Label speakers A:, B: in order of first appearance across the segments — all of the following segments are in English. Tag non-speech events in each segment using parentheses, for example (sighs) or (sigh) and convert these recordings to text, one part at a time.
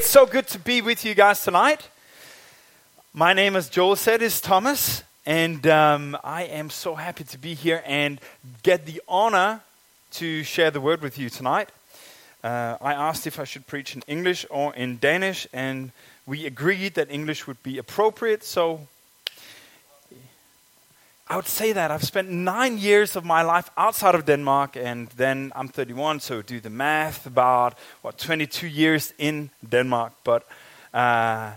A: It's so good to be with you guys tonight. My name, as Joel said, is Thomas, and um, I am so happy to be here and get the honor to share the word with you tonight. Uh, I asked if I should preach in English or in Danish, and we agreed that English would be appropriate, so I would say that I've spent nine years of my life outside of Denmark, and then I'm 31, so do the math about what 22 years in Denmark. But uh,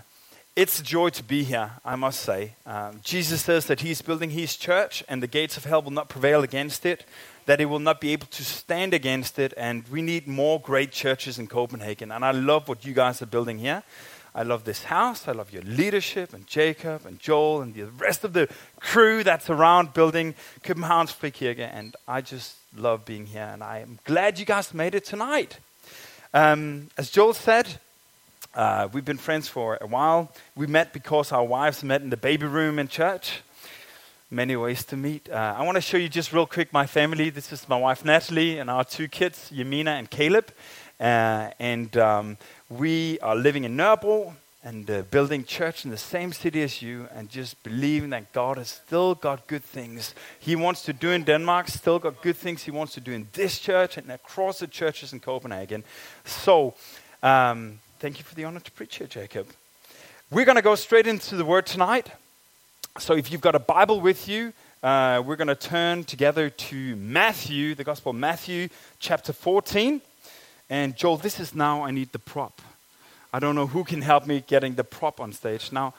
A: it's a joy to be here, I must say. Um, Jesus says that He's building His church, and the gates of hell will not prevail against it. That it will not be able to stand against it, and we need more great churches in Copenhagen. And I love what you guys are building here. I love this house. I love your leadership and Jacob and Joel and the rest of the crew that's around building Københavns Frikirke. And I just love being here. And I am glad you guys made it tonight. Um, as Joel said, uh, we've been friends for a while. We met because our wives met in the baby room in church. Many ways to meet. Uh, I want to show you just real quick my family. This is my wife Natalie and our two kids, Yamina and Caleb. Uh, and um, we are living in Nørrebro and uh, building church in the same city as you and just believing that God has still got good things He wants to do in Denmark, still got good things He wants to do in this church and across the churches in Copenhagen. So, um, thank you for the honor to preach here, Jacob. We're going to go straight into the word tonight. So, if you've got a Bible with you, uh, we're going to turn together to Matthew, the Gospel of Matthew, chapter 14. And Joel, this is now I need the prop. I don't know who can help me getting the prop on stage. Now,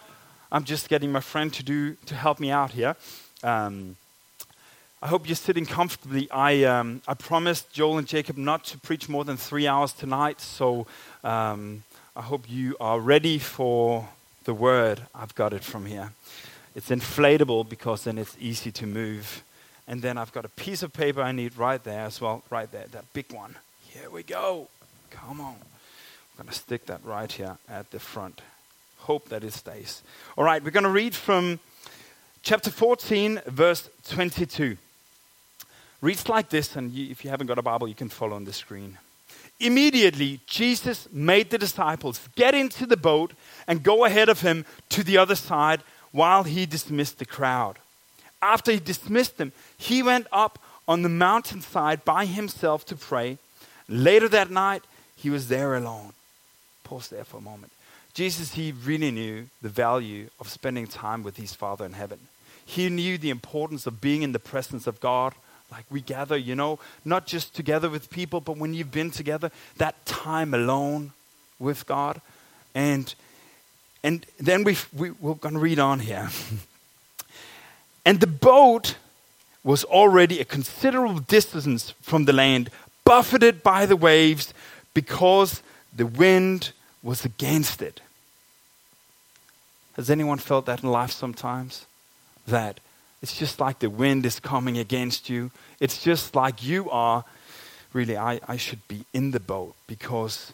A: I'm just getting my friend to do to help me out here. Um, I hope you're sitting comfortably. I um, I promised Joel and Jacob not to preach more than three hours tonight, so um, I hope you are ready for the word. I've got it from here. It's inflatable because then it's easy to move. And then I've got a piece of paper I need right there as well, right there, that big one. Here we go. Come on. I'm going to stick that right here at the front. Hope that it stays. All right, we're going to read from chapter 14, verse 22. Reads like this, and you, if you haven't got a Bible, you can follow on the screen. Immediately, Jesus made the disciples get into the boat and go ahead of him to the other side while he dismissed the crowd. After he dismissed them, he went up on the mountainside by himself to pray. Later that night, he was there alone. Pause there for a moment. Jesus, he really knew the value of spending time with his Father in heaven. He knew the importance of being in the presence of God, like we gather, you know, not just together with people, but when you've been together, that time alone with God. And, and then we we, we're going to read on here. (laughs) and the boat was already a considerable distance from the land, buffeted by the waves because the wind was against it. Has anyone felt that in life sometimes? That it's just like the wind is coming against you. It's just like you are. Really, I, I should be in the boat because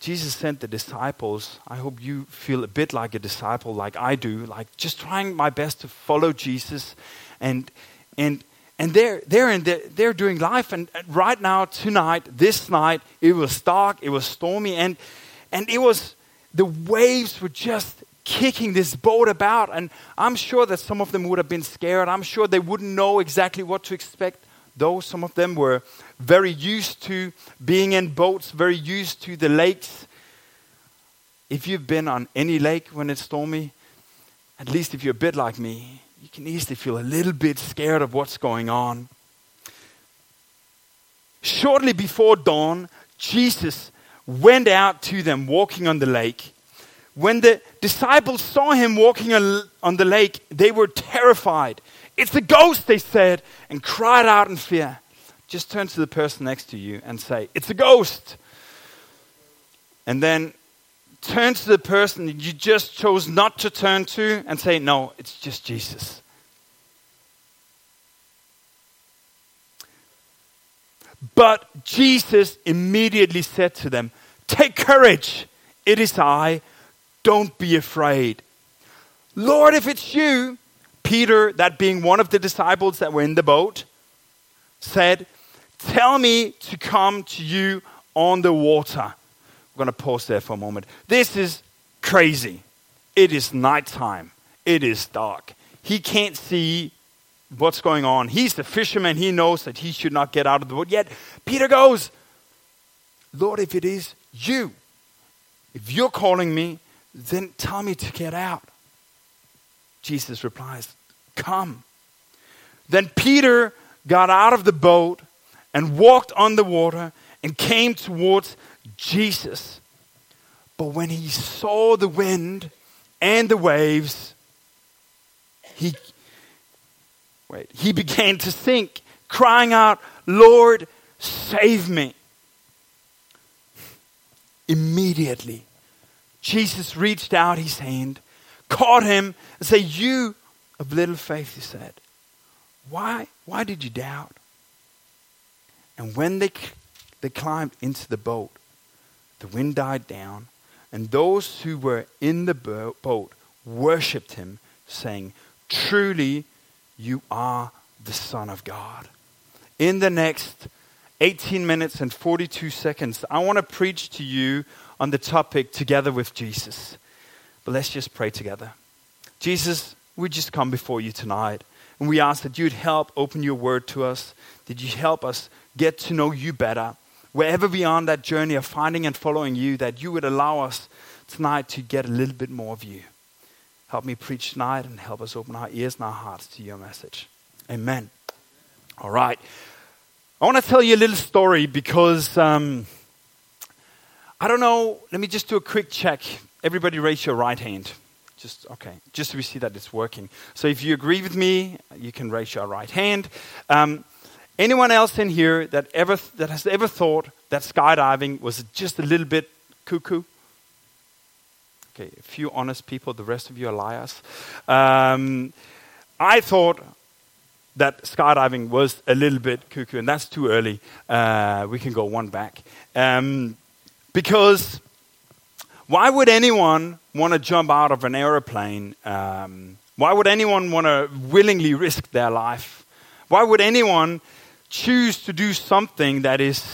A: Jesus sent the disciples. I hope you feel a bit like a disciple, like I do, like just trying my best to follow Jesus and, and and they're, they're, in the, they're doing life. And right now, tonight, this night, it was dark, it was stormy, and, and it was, the waves were just kicking this boat about. And I'm sure that some of them would have been scared. I'm sure they wouldn't know exactly what to expect, though some of them were very used to being in boats, very used to the lakes. If you've been on any lake when it's stormy, at least if you're a bit like me, you can easily feel a little bit scared of what's going on. Shortly before dawn, Jesus went out to them walking on the lake. When the disciples saw him walking on the lake, they were terrified. It's a ghost, they said, and cried out in fear. Just turn to the person next to you and say, It's a ghost. And then turn to the person you just chose not to turn to and say, No, it's just Jesus. But Jesus immediately said to them, Take courage, it is I, don't be afraid. Lord, if it's you, Peter, that being one of the disciples that were in the boat, said, Tell me to come to you on the water. We're going to pause there for a moment. This is crazy. It is nighttime. It is dark. He can't see what's going on. He's the fisherman. He knows that he should not get out of the boat. Yet Peter goes, Lord, if it is you, if you're calling me, then tell me to get out. Jesus replies, Come. Then Peter got out of the boat and walked on the water and came towards Jesus. But when he saw the wind and the waves, he wait, he began to sink, crying out, "Lord, save me." Immediately, Jesus reached out his hand, caught him, and said, You of little faith, he said, Why, why did you doubt? And when they, they climbed into the boat, the wind died down, and those who were in the boat worshipped him, saying, Truly, you are the Son of God. In the next 18 minutes and 42 seconds, I want to preach to you on the topic together with Jesus. But let's just pray together. Jesus, we just come before you tonight. And we ask that you'd help open your word to us, that you help us get to know you better. Wherever we are on that journey of finding and following you, that you would allow us tonight to get a little bit more of you. Help me preach tonight and help us open our ears and our hearts to your message. Amen. All right. I want to tell you a little story because um, I don't know. Let me just do a quick check. Everybody raise your right hand. Just, okay, just so we see that it's working. So if you agree with me, you can raise your right hand. Um, anyone else in here that, ever, that has ever thought that skydiving was just a little bit cuckoo? Okay, a few honest people, the rest of you are liars. Um, I thought that skydiving was a little bit cuckoo, and that's too early. Uh, we can go one back. Um, because why would anyone want to jump out of an aeroplane? Um, why would anyone want to willingly risk their life? Why would anyone choose to do something that is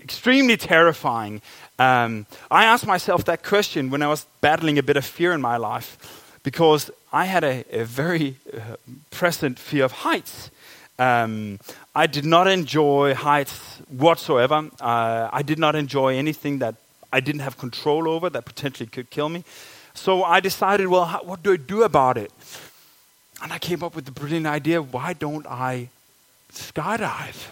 A: extremely terrifying? Um, I asked myself that question when I was battling a bit of fear in my life because I had a, a very uh, present fear of heights. Um, I did not enjoy heights whatsoever. Uh, I did not enjoy anything that I didn't have control over that potentially could kill me. So I decided, well, how, what do I do about it? And I came up with the brilliant idea why don't I skydive?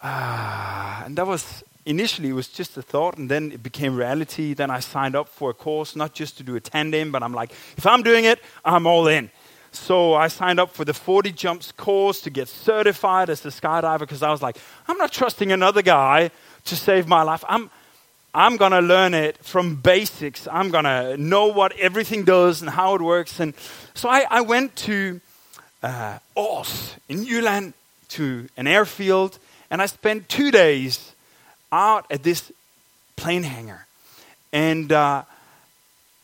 A: Uh, and that was initially it was just a thought and then it became reality then i signed up for a course not just to do a tandem but i'm like if i'm doing it i'm all in so I signed up for the 40 jumps course to get certified as a skydiver because I was like, I'm not trusting another guy to save my life. I'm, I'm going to learn it from basics. I'm going to know what everything does and how it works. And so I, I went to uh, Aarhus in Jylland to an airfield and I spent two days out at this plane hangar. And uh,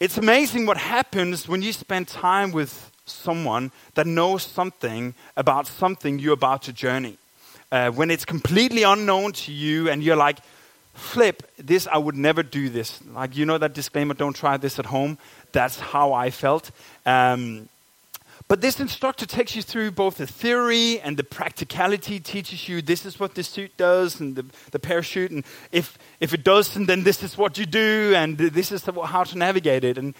A: it's amazing what happens when you spend time with someone that knows something about something you're about to journey. Uh, when it's completely unknown to you and you're like, flip, this, I would never do this. Like, you know that disclaimer, don't try this at home? That's how I felt. Um, but this instructor takes you through both the theory and the practicality, teaches you this is what the suit does and the, the parachute, and if, if it doesn't, then this is what you do, and this is how to navigate it. And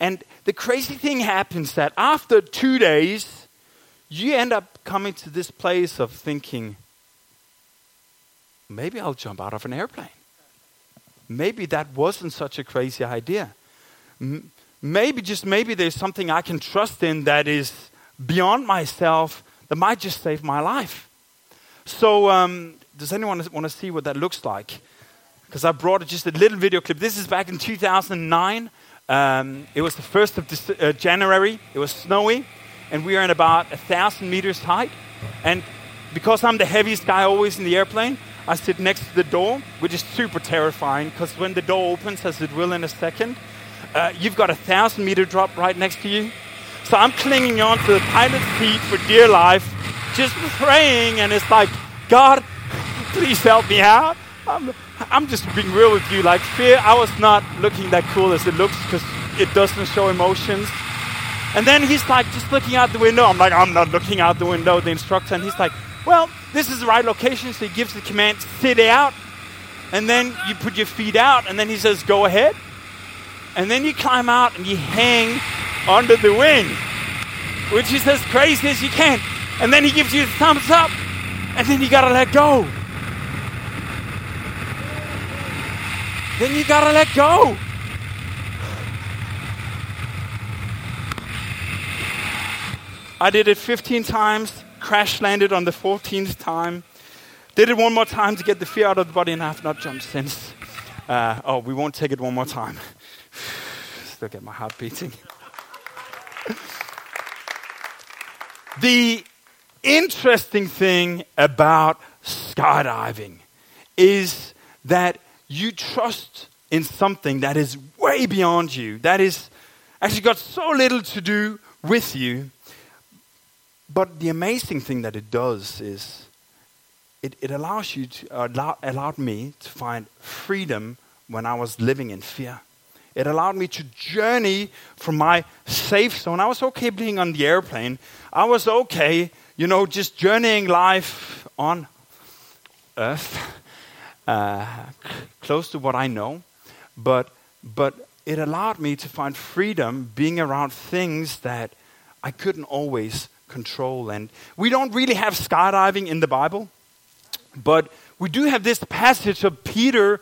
A: and the crazy thing happens that after two days, you end up coming to this place of thinking, maybe I'll jump out of an airplane. Maybe that wasn't such a crazy idea. Maybe, just maybe, there's something I can trust in that is beyond myself that might just save my life. So, um, does anyone want to see what that looks like? Because I brought just a little video clip. This is back in 2009. Um, it was the 1st of uh, January. It was snowy, and we are in about a thousand meters height. And because I'm the heaviest guy always in the airplane, I sit next to the door, which is super terrifying because when the door opens, as it will in a second, uh, you've got a thousand meter drop right next to you. So I'm clinging on to the pilot's seat for dear life, just praying, and it's like, God, please help me out. I'm, I'm just being real with you. Like fear, I was not looking that cool as it looks because it doesn't show emotions. And then he's like just looking out the window. I'm like, I'm not looking out the window, the instructor. And he's like, well, this is the right location. So he gives the command, sit out. And then you put your feet out. And then he says, go ahead. And then you climb out and you hang under the wing, which is as crazy as you can. And then he gives you the thumbs up. And then you got to let go. Then you got to let go. I did it 15 times, crash landed on the 14th time. Did it one more time to get the fear out of the body, and I have not jumped since. Uh, oh, we won't take it one more time. Still get my heart beating. (laughs) the interesting thing about skydiving is that you trust in something that is way beyond you, that is actually got so little to do with you but the amazing thing that it does is it, it allows you to, uh, allow, allowed me to find freedom when I was living in fear. It allowed me to journey from my safe zone. I was okay being on the airplane. I was okay, you know, just journeying life on Earth, uh, close to what I know. But, but it allowed me to find freedom being around things that I couldn't always control. And we don't really have skydiving in the Bible, but we do have this passage of Peter,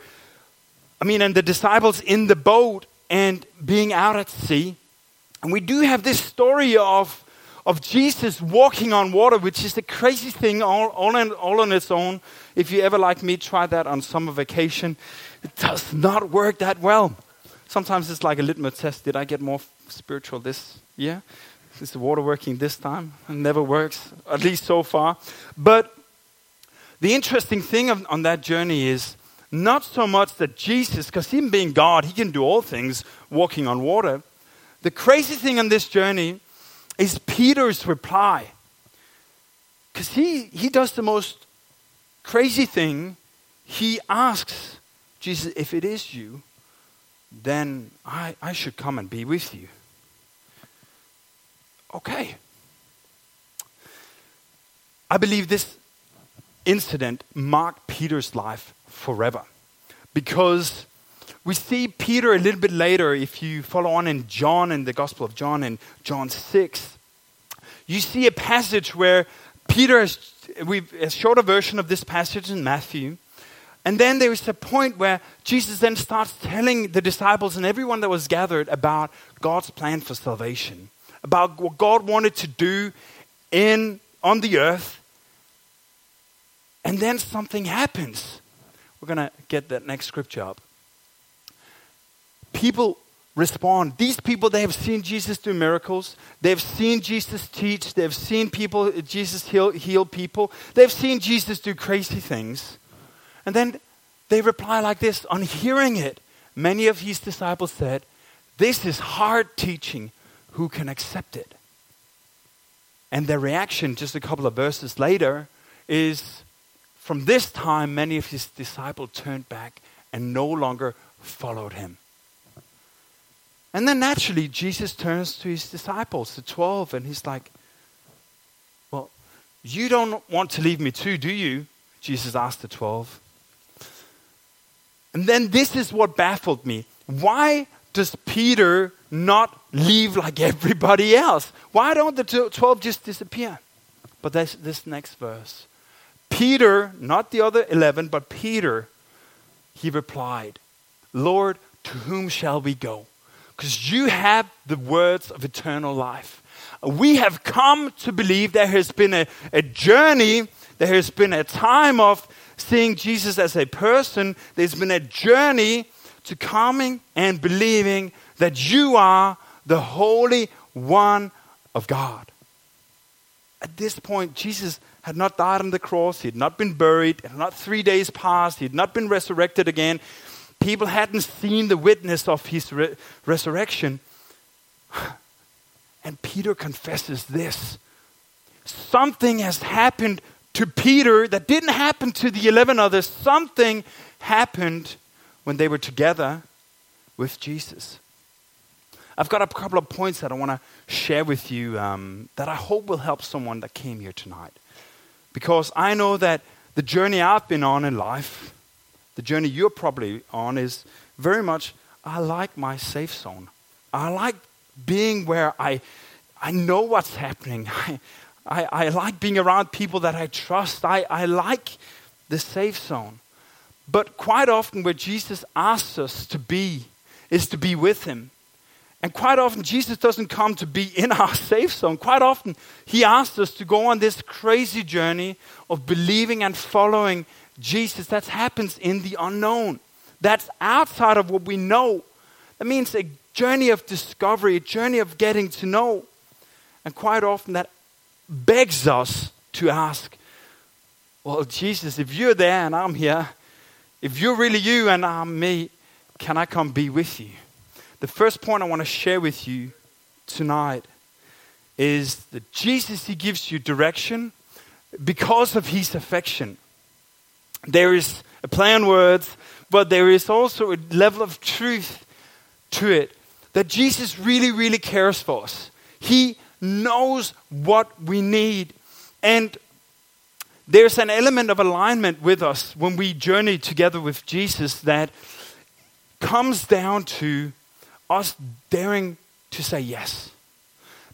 A: I mean, and the disciples in the boat and being out at sea. And we do have this story of, of Jesus walking on water, which is a crazy thing all, all, on, all on its own. If you ever, like me, try that on summer vacation, it does not work that well. Sometimes it's like a litmus test. Did I get more spiritual this year? Is the water working this time? It never works, at least so far. But the interesting thing on that journey is not so much that Jesus, because him being God, he can do all things walking on water. The crazy thing on this journey is Peter's reply. Because he, he does the most crazy thing. He asks Jesus, if it is you, then I, I should come and be with you okay. I believe this incident marked Peter's life forever because we see Peter a little bit later, if you follow on in John, in the Gospel of John, in John 6, you see a passage where Peter has, we've a shorter version of this passage in Matthew. And then there is a point where Jesus then starts telling the disciples and everyone that was gathered about God's plan for salvation about what God wanted to do in on the earth. And then something happens. We're going to get that next scripture up. People respond. These people, they have seen Jesus do miracles. They've seen Jesus teach. They've seen people, Jesus heal, heal people. They've seen Jesus do crazy things. And then they reply like this on hearing it. Many of his disciples said, This is hard teaching who can accept it? And their reaction, just a couple of verses later, is from this time, many of his disciples turned back and no longer followed him. And then naturally, Jesus turns to his disciples, the 12, and he's like, Well, you don't want to leave me too, do you? Jesus asked the 12. And then this is what baffled me. Why does Peter not leave like everybody else? Why don't the 12 just disappear? But this next verse. Peter, not the other 11, but Peter, he replied, Lord, to whom shall we go? Because you have the words of eternal life. We have come to believe there has been a, a journey, there has been a time of seeing Jesus as a person, there's been a journey to coming and believing that you are the Holy One of God. At this point, Jesus had not died on the cross, he had not been buried, not three days passed, he had not been resurrected again. People hadn't seen the witness of his re- resurrection. (sighs) And Peter confesses this. Something has happened to Peter that didn't happen to the 11 others. Something happened when they were together with Jesus. I've got a couple of points that I want to share with you um, that I hope will help someone that came here tonight. Because I know that the journey I've been on in life, the journey you're probably on, is very much I like my safe zone. I like being where I, I know what's happening. (laughs) I, I, I like being around people that I trust. I, I like the safe zone. But quite often, where Jesus asks us to be is to be with Him. And quite often, Jesus doesn't come to be in our safe zone. Quite often, He asks us to go on this crazy journey of believing and following Jesus. That happens in the unknown. That's outside of what we know. That means a journey of discovery, a journey of getting to know. And quite often, that begs us to ask, Well, Jesus, if you're there and I'm here, if you're really you and I'm me, can I come be with you? The first point I want to share with you tonight is that Jesus, He gives you direction because of His affection. There is a play on words, but there is also a level of truth to it that Jesus really, really cares for us. He knows what we need. And there's an element of alignment with us when we journey together with Jesus that comes down to us daring to say yes.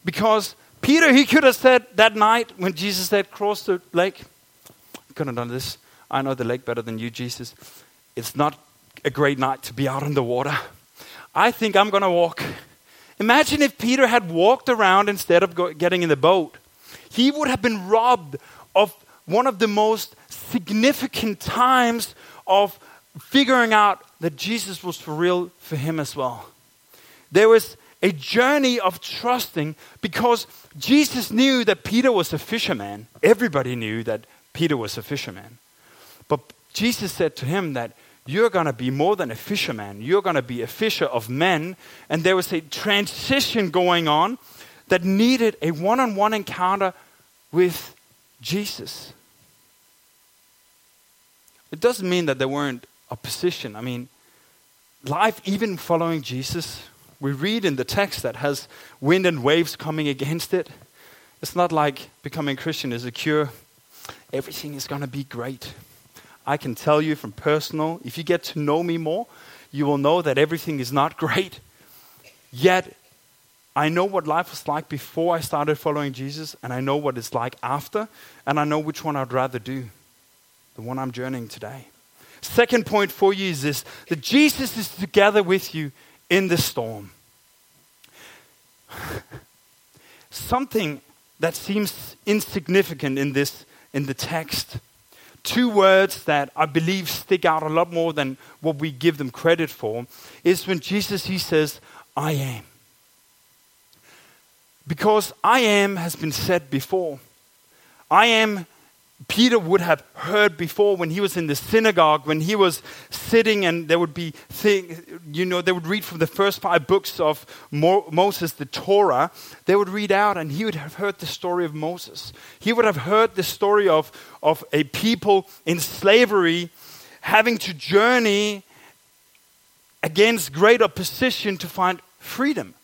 A: Because Peter, he could have said that night when Jesus said, Cross the lake, could have done this. I know the lake better than you, Jesus. It's not a great night to be out on the water. I think I'm going to walk. Imagine if Peter had walked around instead of go- getting in the boat. He would have been robbed of one of the most significant times of figuring out that Jesus was for real for him as well. There was a journey of trusting because Jesus knew that Peter was a fisherman. Everybody knew that Peter was a fisherman. But Jesus said to him that you're going to be more than a fisherman. You're going to be a fisher of men. And there was a transition going on that needed a one on one encounter with Jesus. It doesn't mean that there weren't opposition. I mean, life, even following Jesus, we read in the text that has wind and waves coming against it. It's not like becoming Christian is a cure. Everything is going to be great. I can tell you from personal, if you get to know me more, you will know that everything is not (laughs) great. Yet, I know what life was like before I started following Jesus, and I know what it's like after, and I know which one I'd rather do the one I'm journeying today. Second point for you is this that Jesus is together with you in the storm. (sighs) Something that seems insignificant in this in the text. Two words that I believe stick out a lot more than what we give them credit for is when Jesus he says, I am. Because I am has been said before. I am Peter would have heard before when he was in the synagogue, when he was sitting and there would be things, you know, they would read from the first five books of Mo- Moses, the Torah. They would read out and he would have heard the story of Moses. He would have heard the story of, of a people in slavery having to journey against great opposition to find freedom.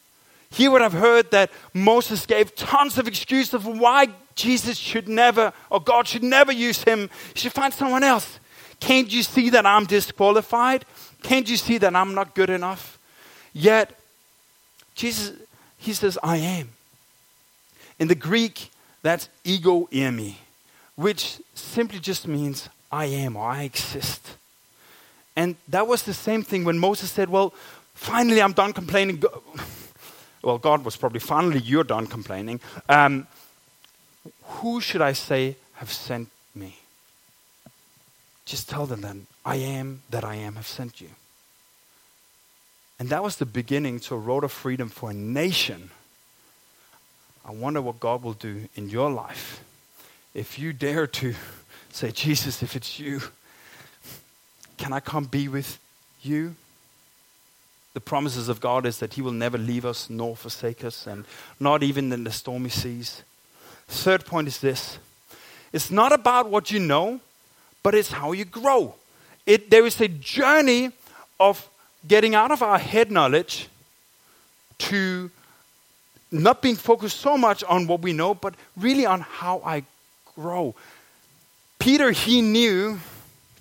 A: He would have heard that Moses gave tons of excuses of why Jesus should never, or God should never use him. He should find someone else. Can't you see that I'm disqualified? Can't you see that I'm not good enough? Yet, Jesus, he says, I am. In the Greek, that's ego eimi, which simply just means I am or I exist. And that was the same thing when Moses said, Well, finally I'm done complaining. Well, God was probably, finally you're done complaining. Um, who should I say have sent me? Just tell them then, I am that I am have sent you. And that was the beginning to a road of freedom for a nation. I wonder what God will do in your life if you dare to say, Jesus, if it's you, can I come be with you? The promises of God is that He will never leave us nor forsake us, and not even in the stormy seas. Third point is this it's not about what you know, but it's how you grow. it, there is a journey of getting out of our head knowledge to not being focused so much on what we know, but really on how I grow. Peter, he knew,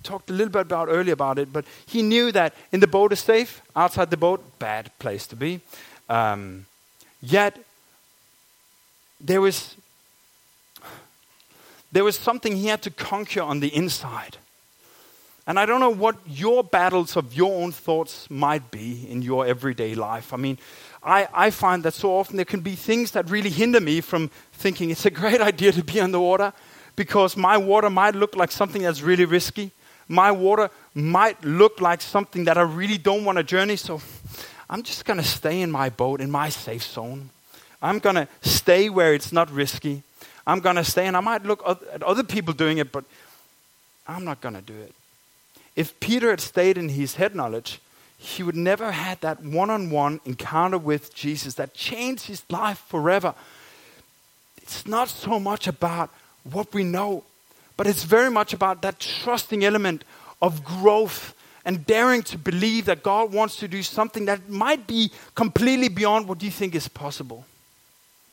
A: talked a little bit about earlier about it, but he knew that in the boat is safe, outside the boat, bad place to be. Um, yet there was there was something he had to conquer on the inside. And I don't know what your battles of your own thoughts might be in your everyday life. I mean, I, I find that so often there can be things that really hinder me from thinking it's a great (laughs) idea to be on the water because my water might look like something that's really risky. My water might look like something that I really don't want to journey. So I'm just going to stay in my boat, in my safe zone. I'm going to stay where it's not risky. I'm going to stay, and I might look at other people doing it, but I'm not going to do it. If Peter had stayed in his head knowledge, he would never have had that one-on-one encounter with Jesus that changed his life forever. It's not so much about what we know, but it's very much about that trusting element of growth and daring to believe that God wants to do something that might be completely beyond what you think is possible.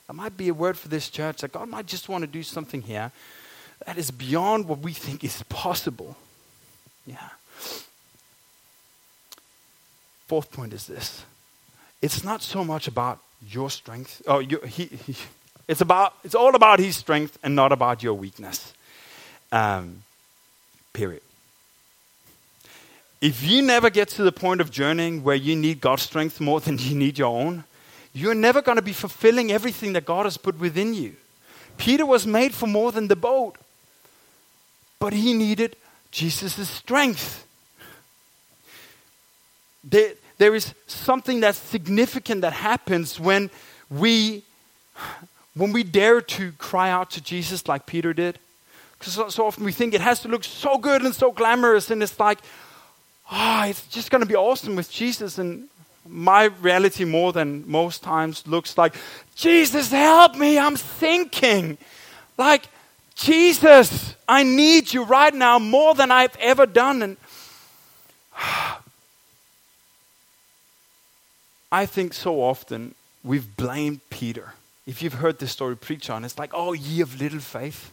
A: That might be a word for this church that God might just want to do something here that is beyond what we think is possible. Yeah. Fourth point is this it's not so much about your strength. Oh, your, he, he, it's, about, it's all about his strength and not about your weakness. Um, period. If you never get to the point of journeying where you need God's strength more than you need your own, you're never going to be fulfilling everything that God has put within you. Peter was made for more than the boat, but he needed Jesus' strength. There, there is something that's significant that happens when we, when we dare to cry out to Jesus like Peter did. Because so, so, often we think it has to look so good and so glamorous, and it's like, ah, oh, it's just going to be awesome with Jesus. And my reality, more than most times, looks like, Jesus, help me, I'm sinking. Like, Jesus, I need you right now more than I've ever done. And (sighs) I think so often we've blamed Peter. If you've heard this story preached on, it's like, oh, ye of little faith.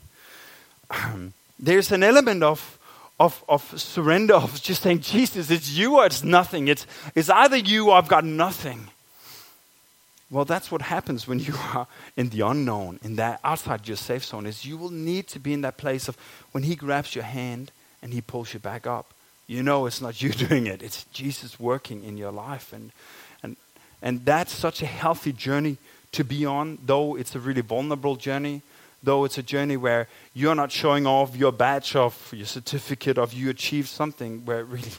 A: (clears throat) there's an element of, of, of surrender, of just saying, Jesus, it's you or it's nothing. It's, it's either you or I've got nothing. Well, that's what happens when you (laughs) are in the unknown, in that outside your safe zone, is you will need to be in that place of when he grabs your hand and he pulls you back up. You know it's not you (laughs) doing it, it's Jesus working in your life. And and that's such a healthy journey to be on, though it's a really vulnerable journey, though it's a journey where you're not showing off your badge of your certificate of you achieved something, where really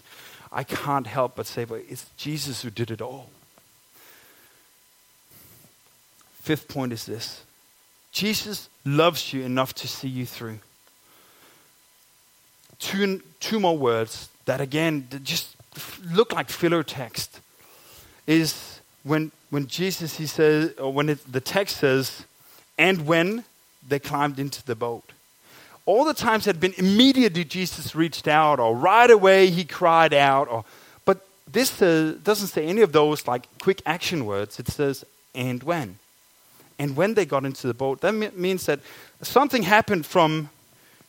A: I can't help but say, but it's Jesus who did it all. Fifth point is this Jesus loves you enough to see you through. Two, two more words that, again, just look like filler text is when, when Jesus, he says, or when it, the text says, and when they climbed into the boat. All the times had been immediately Jesus reached out, or right away he cried out, or, but this uh, doesn't say any of those like quick action words. It says, and when. And when they got into the boat, that means that something happened from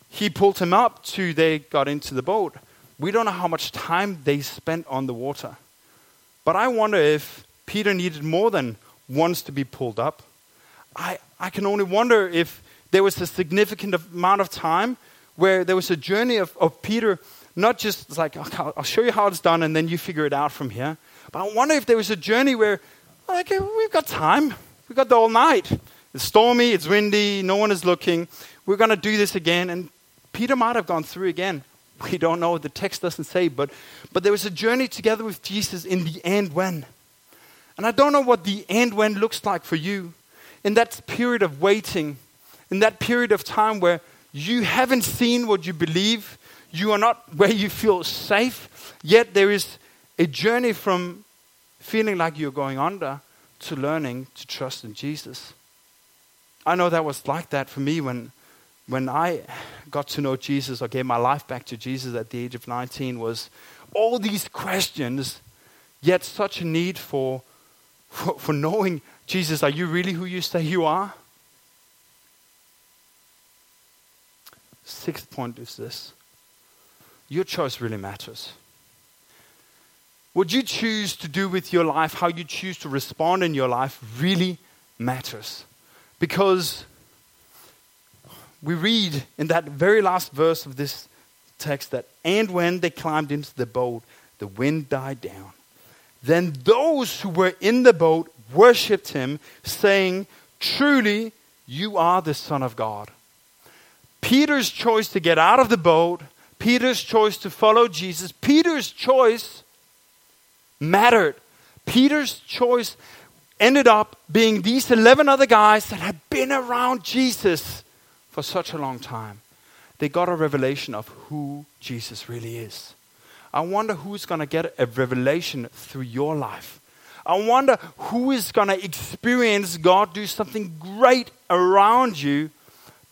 A: he pulled him up to they got into the boat. We don't know how much time they spent on the water. But I wonder if Peter needed more than once to be pulled up. I, I can only wonder if there was a significant amount of time where there was a journey of, of Peter, not just like, I'll show you how it's done and then you figure it out from here. But I wonder if there was a journey where, okay, we've got time. We've got the whole night. It's stormy, it's windy, no one is looking. We're going to do this again. And Peter might have gone through again. We don't know. The text doesn't say. But, but there was a journey together with Jesus in the end when. And I don't know what the end when looks like for you. In that period of waiting, in that period of time where you haven't seen what you believe, you are not where you feel safe, yet there is a journey from feeling like you're going under to learning to trust in Jesus. I know that was like that for me when when I got to know Jesus or gave my life back to Jesus at the age of 19 was all these questions, yet such a need for, for, for knowing Jesus, are you really who you say you are? Sixth point is this your choice really matters. What you choose to do with your life, how you choose to respond in your life, really matters. Because we read in that very last verse of this text that, and when they climbed into the boat, the wind died down. Then those who were in the boat worshipped him, saying, Truly, you are the Son of God. Peter's choice to get out of the boat, Peter's choice to follow Jesus, Peter's choice mattered. Peter's choice ended up being these 11 other guys that had been around Jesus for such a long time. They got a revelation of who Jesus really is. I wonder who's going to get a revelation through your life. I wonder who is going to experience God do something great around you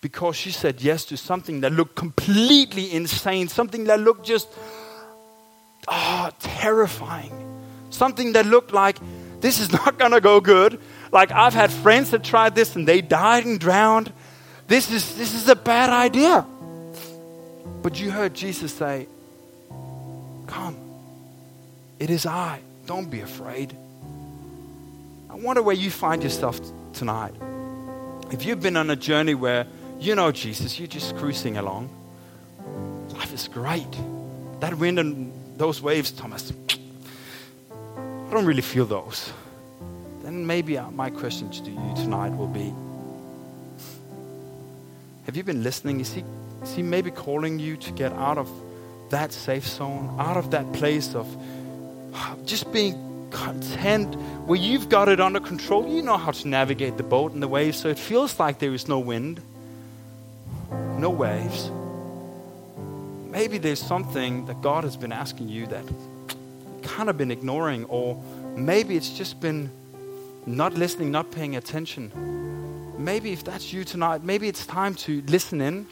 A: because she said yes to something that looked completely insane, something that looked just oh, terrifying, something that looked like this is (laughs) not to go good. Like I've had friends that tried this and they died and drowned. This is, this is a bad idea. But you heard Jesus say, Come, it is I. Don't be afraid. I wonder where you find yourself tonight. If you've been on a journey where you know Jesus, you're just cruising along. Life is great. That wind and those waves, Thomas, I don't really feel those. Then maybe uh, my question to you tonight will be Have you been listening? Is he, is he maybe calling you to get out of that safe zone, out of that place of just being content where you've got it under control? You know how to navigate the boat and the waves, so it feels like there is no wind no waves. Maybe there's something that God has been asking you that kind of been ignoring, or maybe it's just been not listening, not paying attention. Maybe if that's you tonight, maybe it's time to listen in,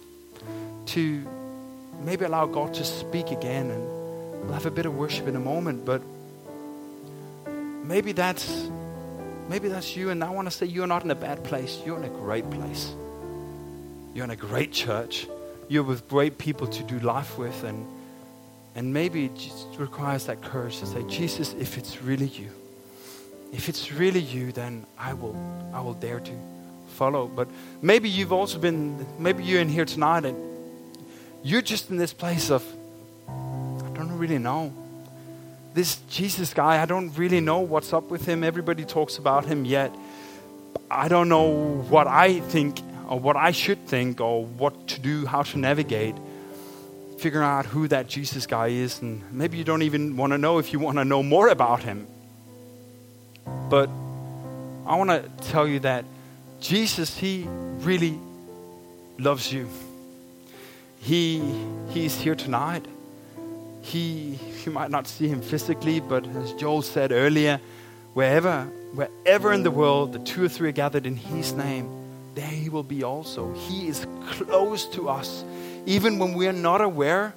A: to maybe allow God to speak again, and we'll have a bit of worship in a moment. But maybe that's maybe that's you, and I want to say you're not in a bad place. You're in a great place. You're in a great church. You're with great people to do life with. And, and maybe it just requires that courage to say, Jesus, if it's really you, if it's really you, then I will, I will dare to follow. But maybe you've also been, maybe you're in here tonight and you're just in this place of, I don't really know. This Jesus guy, I don't really know what's up with him. Everybody talks about him yet. I don't know what I think or what I should think or what to do, how to navigate, figuring out who that Jesus guy is. And maybe you don't even want to know if you want to know more about him. But I want to tell you that Jesus, he really loves you. He, he's here tonight. He, you might not see him physically, but as Joel said earlier, wherever, wherever in the world the two or three are gathered in his name, there He will be also. He is close to us, even when we are not aware.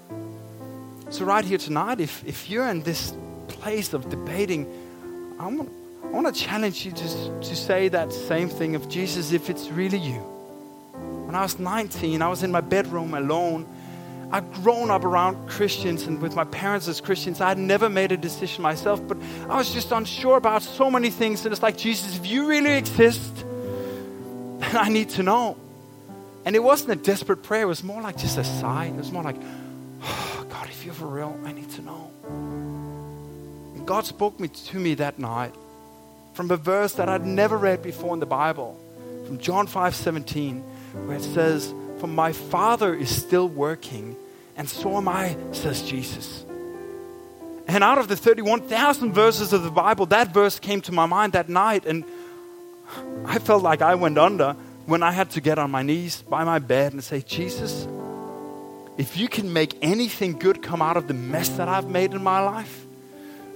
A: So, right here tonight, if, if you're in this place of debating, I want, I want to challenge you to, to say that same thing of Jesus if it's really you. When I was 19, I was in my bedroom alone. I'd grown up around Christians and with my parents as Christians. I had never made a decision myself, but I was just unsure about so many things. And it's like, Jesus, if you really exist, (laughs) I need to know. And it wasn't a desperate prayer, it was more like just a sigh. It was more like, oh, God, if you're for real, I need to know. And God spoke me to me that night from a verse that I'd never read before in the Bible, from John 5 17, where it says, For my Father is still working, and so am I, says Jesus. And out of the 31,000 verses of the Bible, that verse came to my mind that night. And I felt like I went under when I had to get on my knees by my bed and say, Jesus, if you can make anything good come out of the mess that I've made in my life,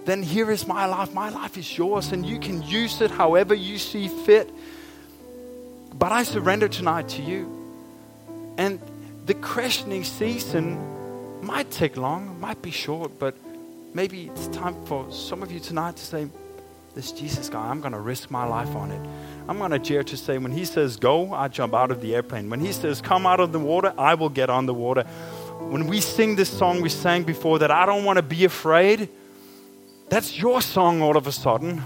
A: then here is my life. My life is yours, and you can use it however you see fit. But I surrender tonight to you. And the questioning season might take long, might be short, but maybe it's time for some of you tonight to say, This Jesus guy, I'm going to risk my life on it. I'm going to dare to say, when he says go, I jump out of the airplane. When he says come out of the water, I will get on the water. When we sing this song we sang before that I don't want to be afraid, that's your song all of a sudden.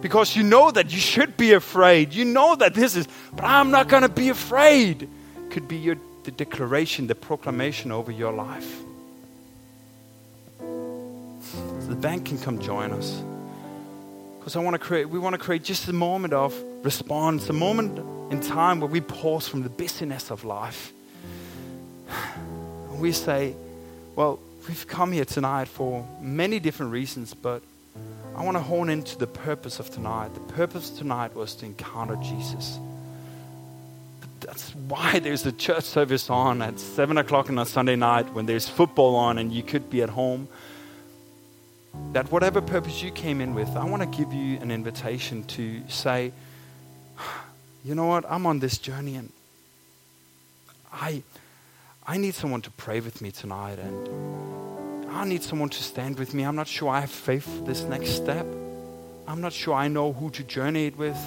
A: Because you know that you should be afraid. You know that this is, but I'm not going to be afraid. Could be your the declaration, the proclamation over your life. So the band can come join us. Because I want to create, we want to create just a moment of response, a moment in time where we pause from the busyness of life. And we say, well, we've come here tonight for many different reasons, but I want to hone into the purpose of tonight. The purpose tonight was to encounter Jesus. That's why there's a church service on at 7 o'clock on a Sunday night when there's football on and you could be at home. That whatever purpose you came in with, I want to give you an invitation to say, you know what, I'm on this journey and I, I need someone to pray with me tonight and I need someone to stand with me. I'm not sure I have faith for this next step. I'm not sure I know who to journey it with,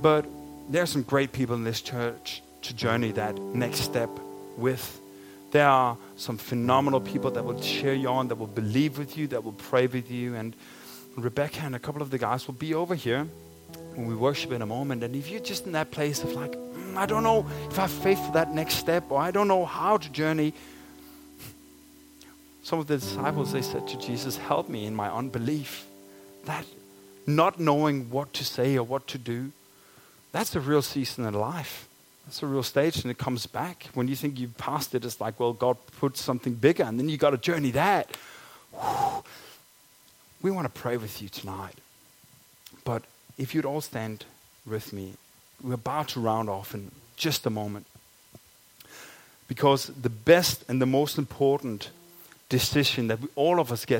A: but there are some great people in this church to journey that next step with. There are some phenomenal people that will cheer you on, that will believe with you, that will pray with you. And Rebecca and a couple of the guys will be over here when we worship in a moment. And if you're just in that place of like, mm, I don't know if I have faith for that next step, or I don't know how to journey. Some of the disciples, they said to Jesus, Help me in my unbelief. That not knowing what to say or what to do. That's a real season in life. That's a real stage, and it comes back. When you think you've passed it, it's like, well, God put something bigger, and then you got to journey that. We want to pray with you tonight. But if you'd all stand with me, we're about to round off in just a moment. Because the best and the most important decision that we, all of us get